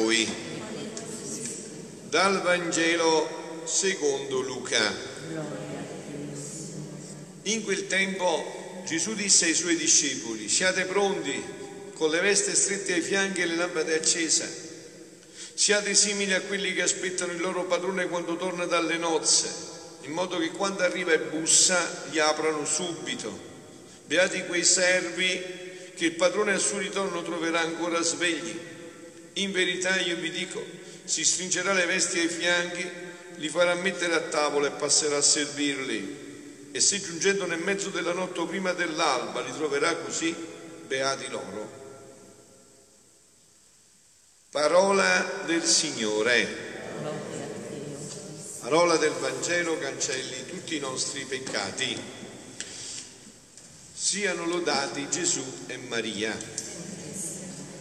Voi. Dal Vangelo secondo Luca. In quel tempo Gesù disse ai suoi discepoli, siate pronti con le vesti strette ai fianchi e le lampade accese. Siate simili a quelli che aspettano il loro padrone quando torna dalle nozze, in modo che quando arriva e bussa gli aprano subito. Beati quei servi che il padrone al suo ritorno troverà ancora svegli. In verità io vi dico, si stringerà le vesti ai fianchi, li farà mettere a tavola e passerà a servirli. E se giungendo nel mezzo della notte o prima dell'alba li troverà così, beati loro. Parola del Signore. Parola del Vangelo cancelli tutti i nostri peccati. Siano lodati Gesù e Maria.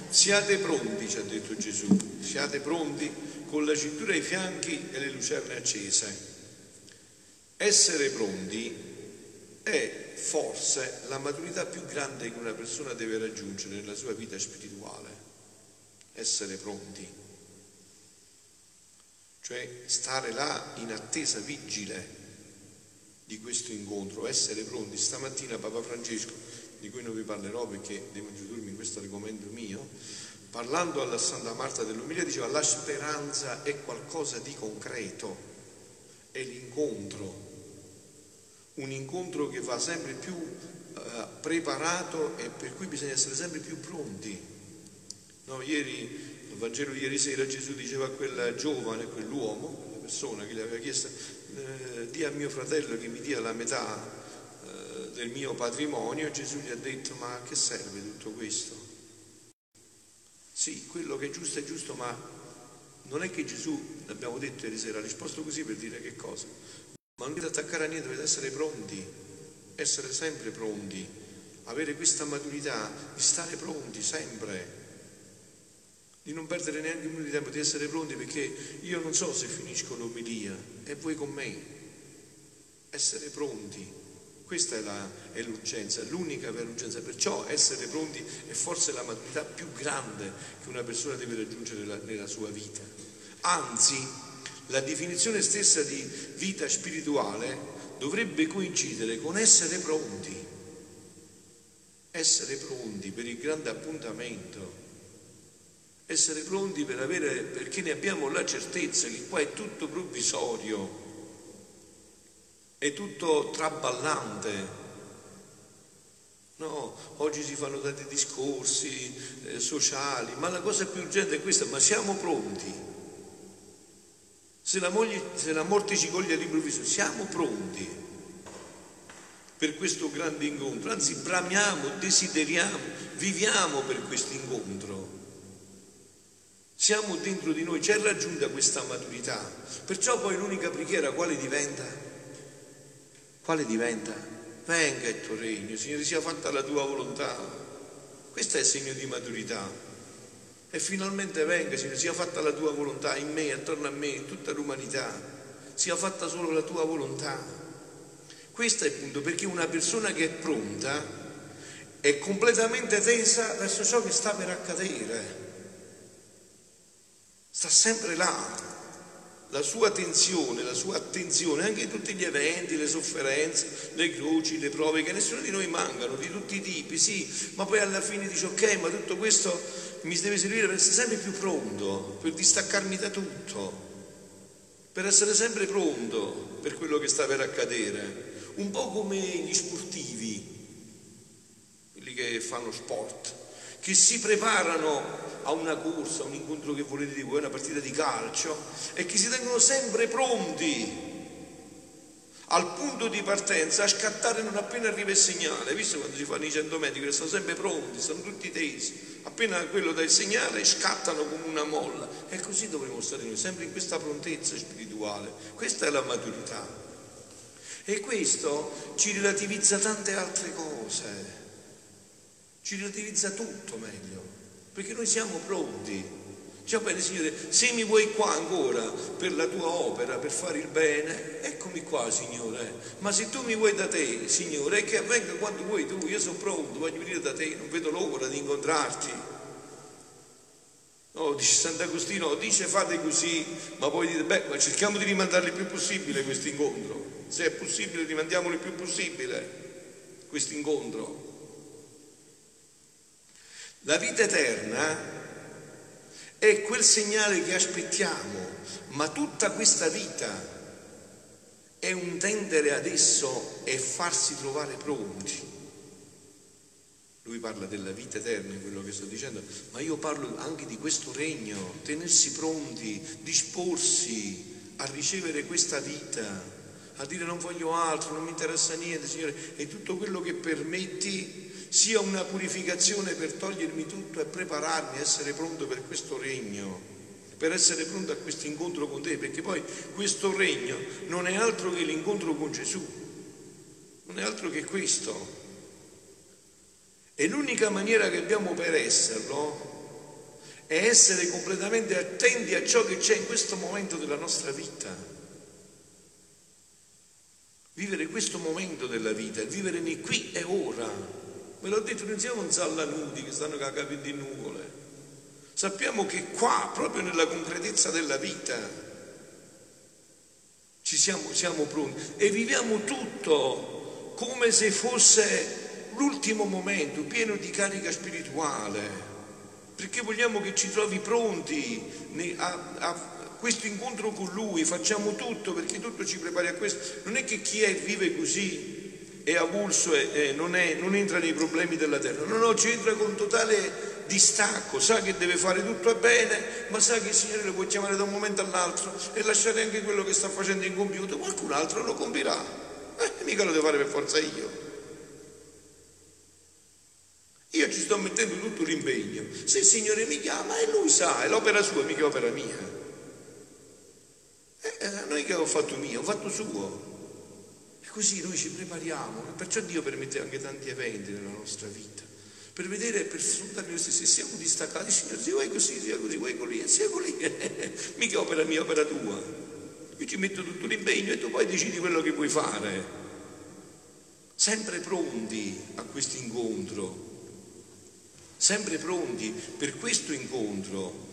Siate pronti, ci ha detto Gesù, siate pronti con la cintura ai fianchi e le lucerne accese. Essere pronti è forse la maturità più grande che una persona deve raggiungere nella sua vita spirituale. Essere pronti. Cioè stare là in attesa vigile di questo incontro, essere pronti. Stamattina Papa Francesco, di cui non vi parlerò perché devo introdurmi in questo argomento mio, parlando alla Santa Marta dell'Umilia diceva la speranza è qualcosa di concreto, è l'incontro, un incontro che va sempre più eh, preparato e per cui bisogna essere sempre più pronti. No, ieri, nel Vangelo ieri sera Gesù diceva a quel giovane, a quell'uomo, persona che gli aveva chiesto eh, dia a mio fratello che mi dia la metà del mio patrimonio, Gesù gli ha detto ma a che serve tutto questo? Sì, quello che è giusto è giusto, ma non è che Gesù, l'abbiamo detto ieri sera, ha risposto così per dire che cosa? Ma non dovete attaccare a niente, dovete essere pronti, essere sempre pronti, avere questa maturità di stare pronti sempre di non perdere neanche un minuto di tempo, di essere pronti perché io non so se finisco l'omelia e voi con me. Essere pronti, questa è, la, è l'urgenza, l'unica vera urgenza. Perciò essere pronti è forse la maturità più grande che una persona deve raggiungere la, nella sua vita. Anzi, la definizione stessa di vita spirituale dovrebbe coincidere con essere pronti, essere pronti per il grande appuntamento essere pronti per avere, perché ne abbiamo la certezza che qua è tutto provvisorio, è tutto traballante. No, oggi si fanno tanti discorsi eh, sociali, ma la cosa più urgente è questa, ma siamo pronti? Se la, moglie, se la morte ci coglie all'improvviso, siamo pronti per questo grande incontro, anzi bramiamo, desideriamo, viviamo per questo incontro. Siamo dentro di noi, c'è raggiunta questa maturità. Perciò poi l'unica preghiera quale diventa? Quale diventa? Venga il tuo regno, Signore, sia fatta la tua volontà. Questo è il segno di maturità. E finalmente venga, Signore, sia fatta la tua volontà in me, attorno a me, in tutta l'umanità. Sia fatta solo la tua volontà. Questo è il punto, perché una persona che è pronta è completamente tesa verso ciò che sta per accadere sta sempre là. La sua attenzione, la sua attenzione, anche tutti gli eventi, le sofferenze, le croci, le prove, che nessuno di noi mancano, di tutti i tipi, sì, ma poi alla fine dice ok, ma tutto questo mi deve servire per essere sempre più pronto, per distaccarmi da tutto, per essere sempre pronto per quello che sta per accadere. Un po' come gli sportivi, quelli che fanno sport, che si preparano a una corsa, a un incontro che volete di voi, a una partita di calcio e che si tengono sempre pronti al punto di partenza a scattare non appena arriva il segnale, visto quando si fanno i 100 metri, che sono sempre pronti, sono tutti tesi, appena quello dà il segnale scattano come una molla. E così dovremmo stare noi, sempre in questa prontezza spirituale, questa è la maturità. E questo ci relativizza tante altre cose, ci relativizza tutto meglio perché noi siamo pronti. Diciamo bene, Signore, se mi vuoi qua ancora per la tua opera, per fare il bene, eccomi qua, Signore. Ma se tu mi vuoi da te, Signore, che avvenga quando vuoi tu, io sono pronto, voglio venire da te, non vedo l'ora di incontrarti. No, dice Sant'Agostino, dice fate così, ma poi dite, beh, ma cerchiamo di rimandare il più possibile questo incontro. Se è possibile, rimandiamolo il più possibile questo incontro. La vita eterna è quel segnale che aspettiamo, ma tutta questa vita è un tendere ad esso e farsi trovare pronti. Lui parla della vita eterna quello che sto dicendo, ma io parlo anche di questo regno, tenersi pronti, disporsi a ricevere questa vita, a dire non voglio altro, non mi interessa niente, Signore, e tutto quello che permetti sia una purificazione per togliermi tutto e prepararmi a essere pronto per questo regno, per essere pronto a questo incontro con te, perché poi questo regno non è altro che l'incontro con Gesù, non è altro che questo. E l'unica maniera che abbiamo per esserlo è essere completamente attenti a ciò che c'è in questo momento della nostra vita. Vivere questo momento della vita, vivere qui e ora. Ve l'ho detto, non siamo in salla che stanno capi di nuvole. Sappiamo che qua, proprio nella concretezza della vita, ci siamo, siamo pronti e viviamo tutto come se fosse l'ultimo momento, pieno di carica spirituale, perché vogliamo che ci trovi pronti a, a questo incontro con Lui, facciamo tutto perché tutto ci prepari a questo. Non è che chi è vive così è avulso e, non, non, entra nei problemi della terra. No, no, ci entra con totale distacco, sa che deve fare tutto bene, ma sa che il Signore lo può chiamare da un momento all'altro e lasciare anche quello che sta facendo incompiuto, qualcun altro lo compirà. Eh, mica lo devo fare per forza io. Io ci sto mettendo tutto l'impegno. Se il Signore mi chiama e lui sa, è l'opera sua, mica opera mia. Eh, eh, non è che ho fatto mio, ho fatto suo. Così noi ci prepariamo, perciò Dio permette anche tanti eventi nella nostra vita, per vedere, per sfruttare noi stessi, siamo distaccati, Signore, se vuoi così, sia così, vuoi così, sia così, mica opera mia, opera tua. Io ci metto tutto l'impegno e tu poi decidi quello che vuoi fare. Sempre pronti a questo incontro, sempre pronti per questo incontro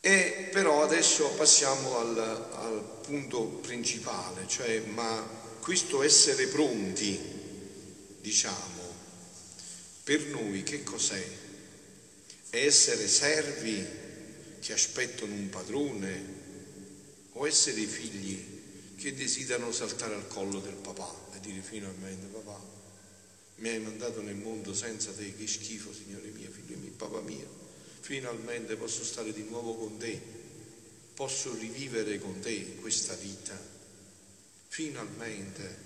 e però adesso passiamo al, al punto principale, cioè ma questo essere pronti, diciamo, per noi che cos'è? È essere servi che aspettano un padrone o essere figli che desiderano saltare al collo del papà e dire finalmente papà mi hai mandato nel mondo senza te, che schifo Signore mio, figlio mio, papà mio finalmente posso stare di nuovo con te, posso rivivere con te questa vita, finalmente.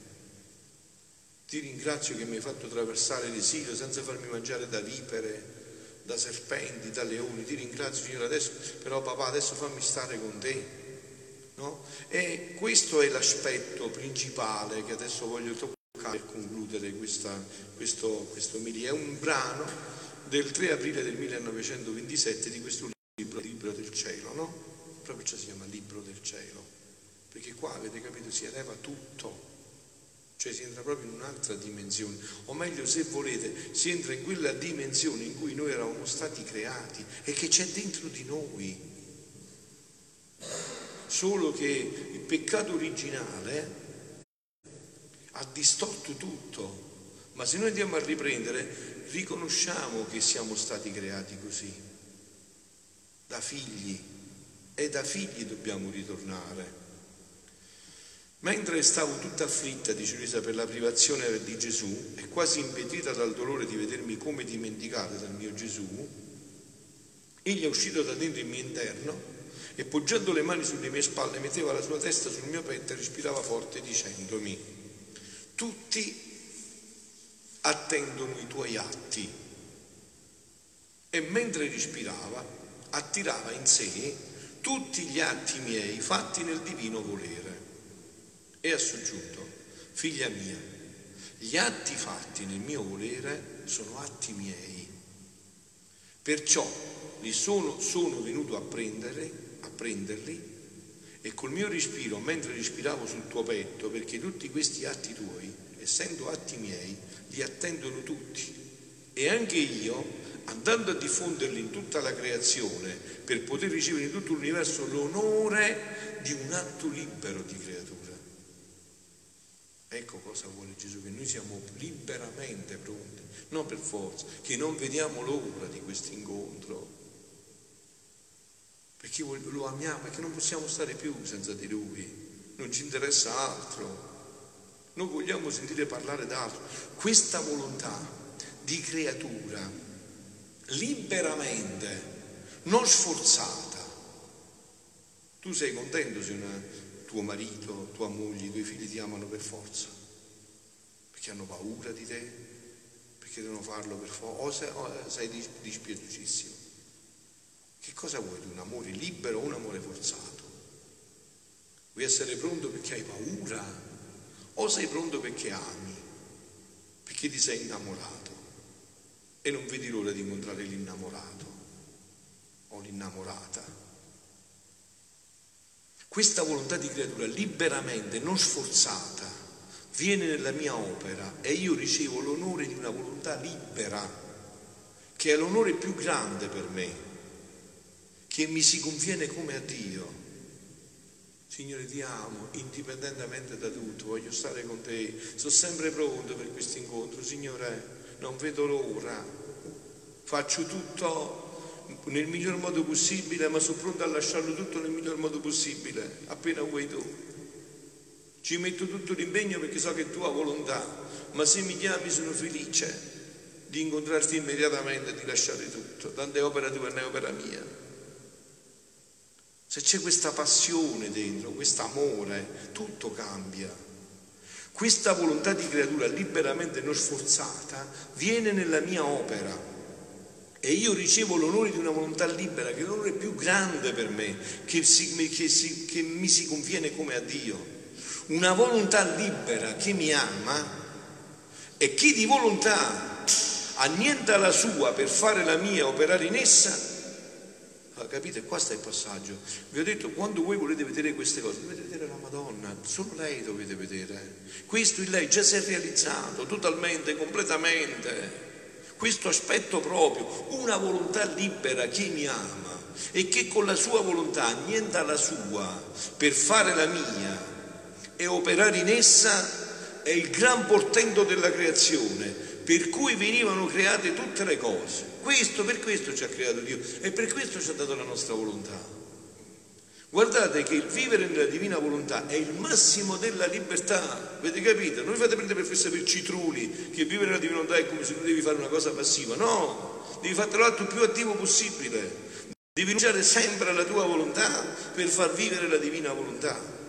Ti ringrazio che mi hai fatto attraversare l'esilio senza farmi mangiare da vipere, da serpenti, da leoni. Ti ringrazio, Signore, adesso, però papà, adesso fammi stare con te. No? E questo è l'aspetto principale che adesso voglio toccare per concludere questa, questo, questo mili. È un brano del 3 aprile del 1927 di questo libro, no? Proprio ciò si chiama Libro del Cielo, perché qua avete capito si eleva tutto, cioè si entra proprio in un'altra dimensione, o meglio se volete si entra in quella dimensione in cui noi eravamo stati creati e che c'è dentro di noi. Solo che il peccato originale ha distorto tutto, ma se noi andiamo a riprendere riconosciamo che siamo stati creati così, da figli, e da figli dobbiamo ritornare. Mentre stavo tutta afflitta, dice Luisa, per la privazione di Gesù e quasi impedita dal dolore di vedermi come dimenticata dal mio Gesù, egli è uscito da dentro il mio interno e poggiando le mani sulle mie spalle metteva la sua testa sul mio petto e respirava forte dicendomi, tutti attendono i tuoi atti. E mentre respirava, attirava in sé tutti gli atti miei fatti nel divino volere. E ha soggiunto, figlia mia, gli atti fatti nel mio volere sono atti miei. Perciò li sono, sono venuto a, prendere, a prenderli e col mio respiro, mentre respiravo sul tuo petto, perché tutti questi atti tuoi, essendo atti miei, li attendono tutti. E anche io, andando a diffonderli in tutta la creazione per poter ricevere in tutto l'universo l'onore di un atto libero di creatura. Ecco cosa vuole Gesù, che noi siamo liberamente pronti, non per forza, che non vediamo l'ora di questo incontro, perché lo amiamo, perché non possiamo stare più senza di Lui, non ci interessa altro, non vogliamo sentire parlare d'altro. Questa volontà di creatura liberamente, non sforzata. Tu sei contento se una, tuo marito, tua moglie, i tuoi figli ti amano per forza? Perché hanno paura di te? Perché devono farlo per forza? O sei, dispiaciutissimo? Che cosa vuoi tu? Un amore libero o un amore forzato? Vuoi essere pronto perché hai paura? O sei pronto perché ami? Perché ti sei innamorato? E non vedi l'ora di incontrare l'innamorato o l'innamorata? Questa volontà di creatura liberamente, non sforzata, viene nella mia opera e io ricevo l'onore di una volontà libera, che è l'onore più grande per me che mi si conviene come a Dio. Signore, ti amo, indipendentemente da tutto, voglio stare con te, sono sempre pronto per questo incontro, Signore, non vedo l'ora, faccio tutto nel miglior modo possibile, ma sono pronto a lasciarlo tutto nel miglior modo possibile, appena vuoi tu. Ci metto tutto l'impegno perché so che è tua volontà, ma se mi chiami sono felice di incontrarti immediatamente e di lasciare tutto, tante opere tua e opera mia. Se c'è questa passione dentro, questo amore, tutto cambia. Questa volontà di creatura liberamente non sforzata viene nella mia opera e io ricevo l'onore di una volontà libera, che è più grande per me, che, si, che, si, che mi si conviene come a Dio. Una volontà libera che mi ama e chi di volontà annienta la sua per fare la mia, operare in essa, capite? Qua sta il passaggio. Vi ho detto, quando voi volete vedere queste cose, dovete vedere la Madonna, solo lei dovete vedere. Questo in lei già si è realizzato totalmente, completamente. Questo aspetto proprio, una volontà libera che mi ama e che con la sua volontà annienta la sua per fare la mia e operare in essa è il gran portento della creazione per cui venivano create tutte le cose. Questo, per questo ci ha creato Dio e per questo ci ha dato la nostra volontà. Guardate che il vivere nella divina volontà è il massimo della libertà, avete capito? Non vi fate prendere per festa per citruli, che vivere nella divina volontà è come se tu devi fare una cosa passiva, no, devi fare l'atto più attivo possibile, devi rinunciare sempre alla tua volontà per far vivere la divina volontà.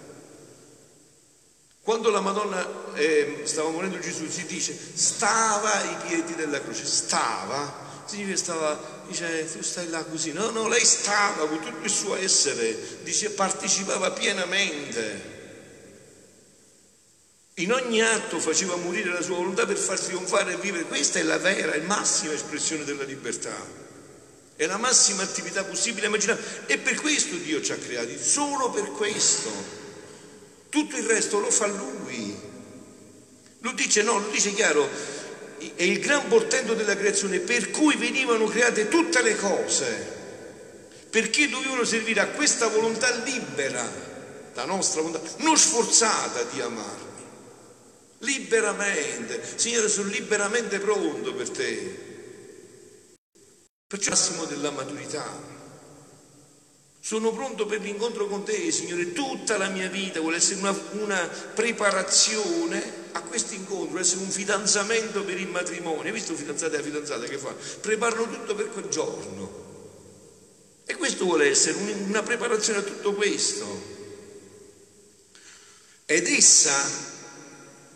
Quando la Madonna eh, stava morendo Gesù si dice stava ai piedi della croce, stava, significa stava, dice tu stai là così, no, no, lei stava con tutto il suo essere, dice partecipava pienamente. In ogni atto faceva morire la sua volontà per far trionfare e vivere. Questa è la vera e massima espressione della libertà. È la massima attività possibile immaginare. E per questo Dio ci ha creati, solo per questo. Tutto il resto lo fa lui. Lo dice no, lo dice chiaro, è il gran portento della creazione per cui venivano create tutte le cose, perché dovevano servire a questa volontà libera, la nostra volontà, non sforzata di amarmi, liberamente. Signore, sono liberamente pronto per te. Perciò il massimo della maturità. Sono pronto per l'incontro con te, Signore. Tutta la mia vita vuole essere una, una preparazione a questo incontro, vuole essere un fidanzamento per il matrimonio. Hai visto fidanzate e la fidanzata che fa? Preparano tutto per quel giorno. E questo vuole essere una preparazione a tutto questo. Ed essa,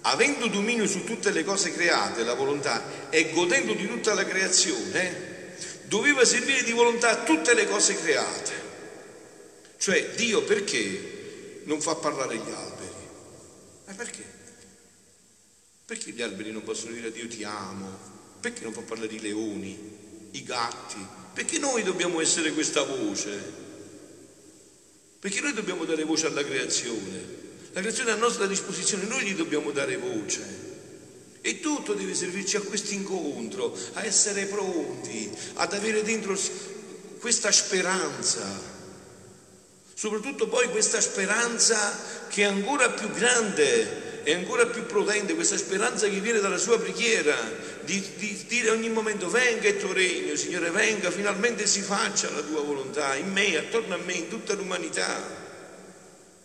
avendo dominio su tutte le cose create, la volontà, e godendo di tutta la creazione, doveva servire di volontà a tutte le cose create. Cioè Dio perché non fa parlare gli alberi? Ma perché? Perché gli alberi non possono dire a Dio ti amo? Perché non fa parlare i leoni, i gatti? Perché noi dobbiamo essere questa voce? Perché noi dobbiamo dare voce alla creazione. La creazione è a nostra disposizione, noi gli dobbiamo dare voce. E tutto deve servirci a questo incontro, a essere pronti, ad avere dentro questa speranza. Soprattutto poi questa speranza che è ancora più grande e ancora più potente, questa speranza che viene dalla sua preghiera, di, di dire ogni momento venga il tuo regno, Signore, venga, finalmente si faccia la tua volontà in me, attorno a me, in tutta l'umanità.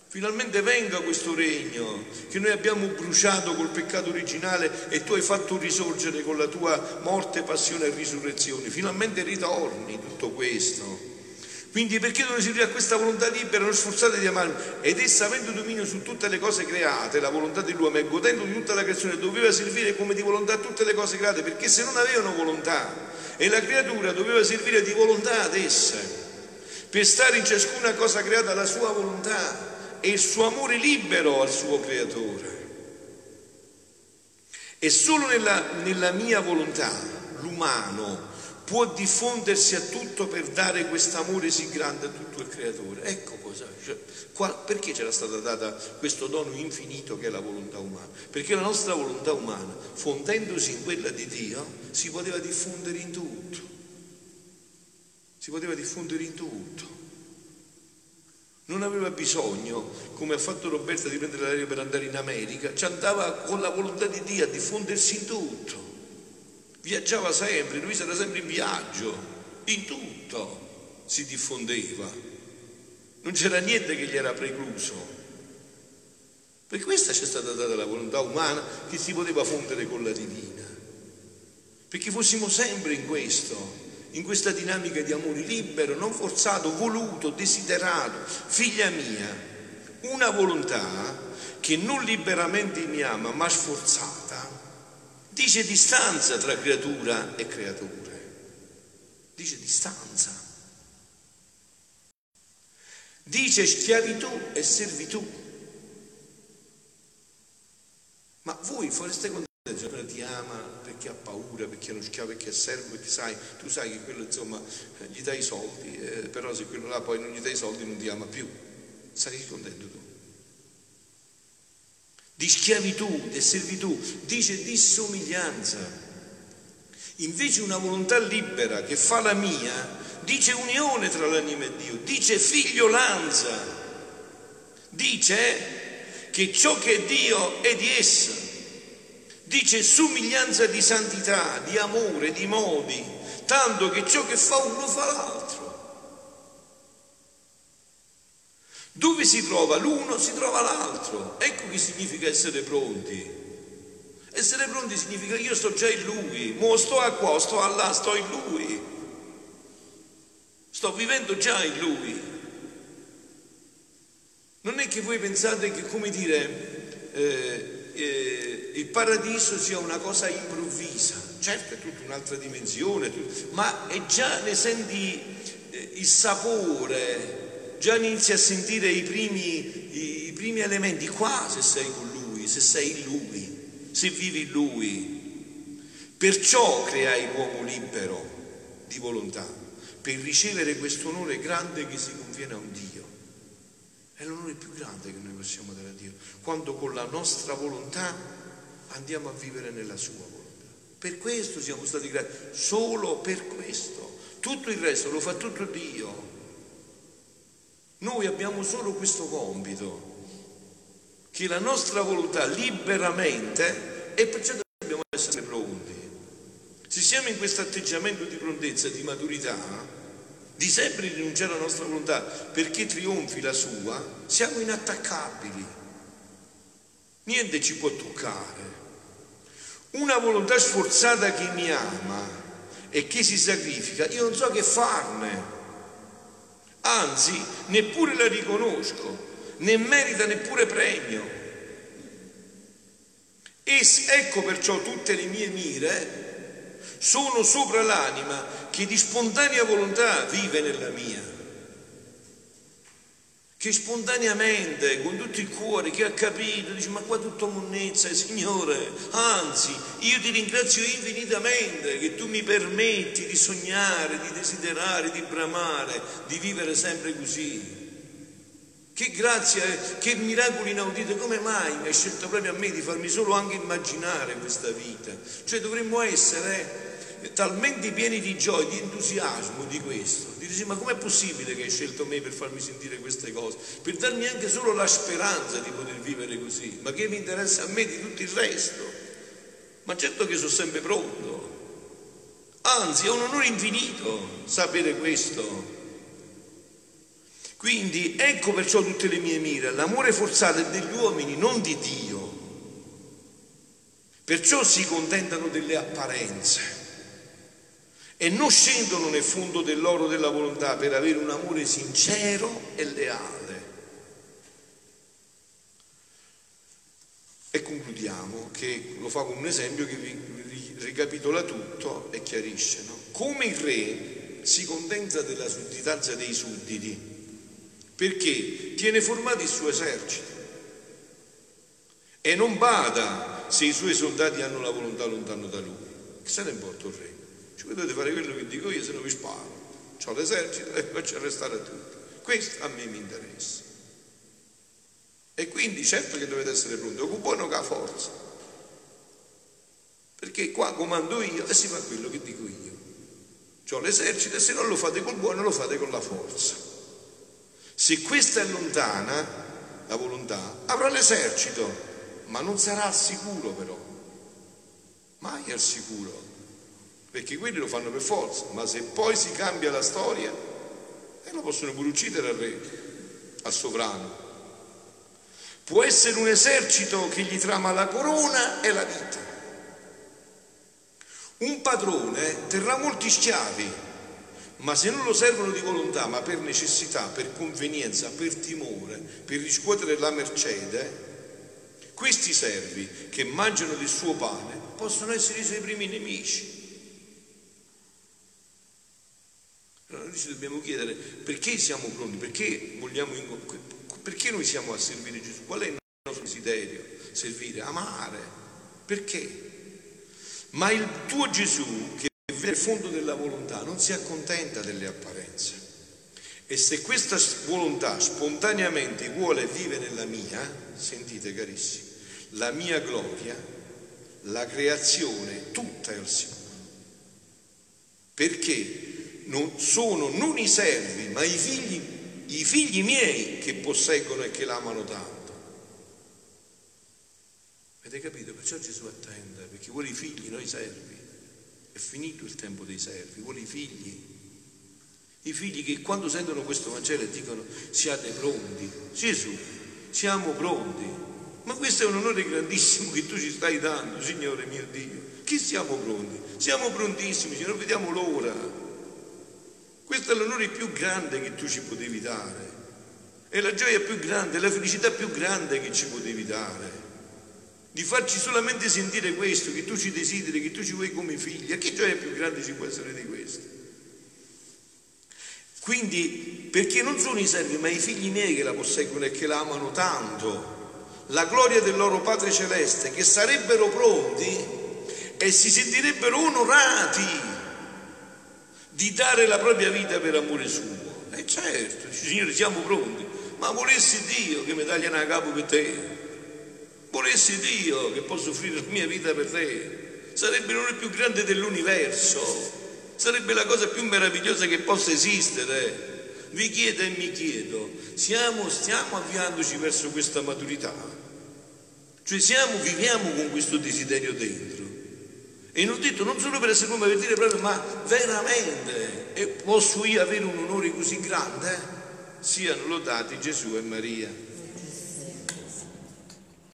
Finalmente venga questo regno che noi abbiamo bruciato col peccato originale e tu hai fatto risorgere con la tua morte, passione e risurrezione. Finalmente ritorni tutto questo. Quindi perché non servire a questa volontà libera, non sforzate di amarmi? Ed essa avendo dominio su tutte le cose create, la volontà dell'uomo e godendo di tutta la creazione, doveva servire come di volontà a tutte le cose create, perché se non avevano volontà e la creatura doveva servire di volontà ad esse, per stare in ciascuna cosa creata la sua volontà e il suo amore libero al suo creatore. E solo nella, nella mia volontà l'umano può diffondersi a tutto per dare questo amore sì grande a tutto il creatore. Ecco cosa, cioè, qua, perché c'era stata data questo dono infinito che è la volontà umana? Perché la nostra volontà umana, fondendosi in quella di Dio, si poteva diffondere in tutto. Si poteva diffondere in tutto. Non aveva bisogno, come ha fatto Roberta, di prendere l'aereo per andare in America, ci andava con la volontà di Dio a diffondersi in tutto. Viaggiava sempre, lui era sempre in viaggio, in tutto si diffondeva. Non c'era niente che gli era precluso. Per questa c'è stata data la volontà umana che si poteva fondere con la divina. Perché fossimo sempre in questo in questa dinamica di amore libero, non forzato, voluto, desiderato. Figlia mia, una volontà che non liberamente mi ama, ma sforzata, dice distanza tra creatura e creature. Dice distanza. Dice schiavitù e servitù. Ma voi fareste contento? La giornata ti ama perché ha paura, perché è uno schiavo, perché è servo, perché sai, tu sai che quello insomma gli dai i soldi, eh, però se quello là poi non gli dai i soldi non ti ama più. Sarai contento tu. Di schiavitù, di servitù, dice dissomiglianza. Invece una volontà libera che fa la mia, dice unione tra l'anima e Dio, dice figliolanza, dice che ciò che è Dio è di essa dice somiglianza di santità, di amore, di modi, tanto che ciò che fa uno fa l'altro. Dove si trova l'uno si trova l'altro. Ecco che significa essere pronti. Essere pronti significa io sto già in lui, mo sto a qua, sto a là, sto in lui. Sto vivendo già in lui. Non è che voi pensate che, come dire, eh, eh, il paradiso sia una cosa improvvisa, certo è tutta un'altra dimensione, ma è già ne senti eh, il sapore, già inizi a sentire i primi, i, primi elementi qua se sei con lui, se sei in lui, se vivi in lui. Perciò creai l'uomo libero di volontà, per ricevere questo onore grande che si conviene a un Dio. È l'onore più grande che noi possiamo dare a Dio, quando con la nostra volontà andiamo a vivere nella sua volontà. Per questo siamo stati creati, solo per questo. Tutto il resto lo fa tutto Dio. Noi abbiamo solo questo compito, che la nostra volontà liberamente, e perciò dobbiamo essere pronti. Se siamo in questo atteggiamento di prontezza, di maturità, di sempre rinunciare alla nostra volontà perché trionfi la sua, siamo inattaccabili. Niente ci può toccare. Una volontà sforzata che mi ama e che si sacrifica, io non so che farne. Anzi, neppure la riconosco, né merita neppure premio. E ecco perciò tutte le mie mire sono sopra l'anima che di spontanea volontà vive nella mia, che spontaneamente, con tutto il cuore, che ha capito, dice ma qua tutto monnezza, Signore, anzi io ti ringrazio infinitamente che tu mi permetti di sognare, di desiderare, di bramare, di vivere sempre così. Che grazia, che miracolo inaudito, come mai mi hai scelto proprio a me di farmi solo anche immaginare questa vita? Cioè dovremmo essere eh, talmente pieni di gioia, di entusiasmo di questo. Di dire, ma com'è possibile che hai scelto me per farmi sentire queste cose? Per darmi anche solo la speranza di poter vivere così. Ma che mi interessa a me di tutto il resto? Ma certo che sono sempre pronto. Anzi, è un onore infinito sapere questo. Quindi ecco perciò tutte le mie mire, l'amore forzato è degli uomini, non di Dio. Perciò si contentano delle apparenze e non scendono nel fondo dell'oro della volontà per avere un amore sincero e leale. E concludiamo che lo fa con un esempio che vi ricapitola tutto e chiarisce. No? Come il re si contenta della sudditanza dei sudditi perché tiene formato il suo esercito e non bada se i suoi soldati hanno la volontà lontano da lui. Che se ne importa il re? Ci potete fare quello che dico io, se no vi sparo. Ho l'esercito e faccio arrestare tutti. Questo a me mi interessa. E quindi certo che dovete essere pronti, occupano con la forza. Perché qua comando io e si fa quello che dico io. Ho l'esercito e se non lo fate col buono lo fate con la forza. Se questa è lontana, la volontà, avrà l'esercito, ma non sarà al sicuro però, mai al sicuro, perché quelli lo fanno per forza, ma se poi si cambia la storia, eh, lo possono pure uccidere al re, al sovrano. Può essere un esercito che gli trama la corona e la vita. Un padrone terrà molti schiavi ma se non lo servono di volontà, ma per necessità, per convenienza, per timore, per riscuotere la mercede, questi servi che mangiano del suo pane possono essere i suoi primi nemici. Noi ci dobbiamo chiedere perché siamo pronti, perché, vogliamo, perché noi siamo a servire Gesù, qual è il nostro desiderio? Servire, amare, perché? Ma il tuo Gesù che nel fondo della volontà non si accontenta delle apparenze. E se questa volontà spontaneamente vuole vivere nella mia, sentite carissimi, la mia gloria, la creazione tutta è al sicuro. Perché non sono non i servi, ma i figli, i figli miei che posseggono e che l'amano tanto. Avete capito? Perciò Gesù attende, perché vuole i figli, noi servi. È finito il tempo dei servi, vuole i figli. I figli che quando sentono questo Vangelo dicono siate pronti. Gesù, siamo pronti. Ma questo è un onore grandissimo che tu ci stai dando, Signore mio Dio. Che siamo pronti? Siamo prontissimi, non vediamo l'ora. Questo è l'onore più grande che tu ci potevi dare. È la gioia più grande, è la felicità più grande che ci potevi dare di farci solamente sentire questo, che tu ci desideri, che tu ci vuoi come figli. A che gioia più grande ci può essere di questo? Quindi, perché non sono i servi, ma i figli miei che la posseggono e che la amano tanto, la gloria del loro Padre Celeste, che sarebbero pronti e si sentirebbero onorati di dare la propria vita per amore suo. E certo, Signore, siamo pronti, ma volessi Dio che mi tagliano a capo per te. Volessi Dio che posso offrire la mia vita per te, sarebbe l'onore più grande dell'universo, sarebbe la cosa più meravigliosa che possa esistere. Vi chiedo e mi chiedo, siamo, stiamo avviandoci verso questa maturità? Cioè siamo, viviamo con questo desiderio dentro. E non solo per essere come per dire proprio, ma veramente. E posso io avere un onore così grande? Siano lodati Gesù e Maria.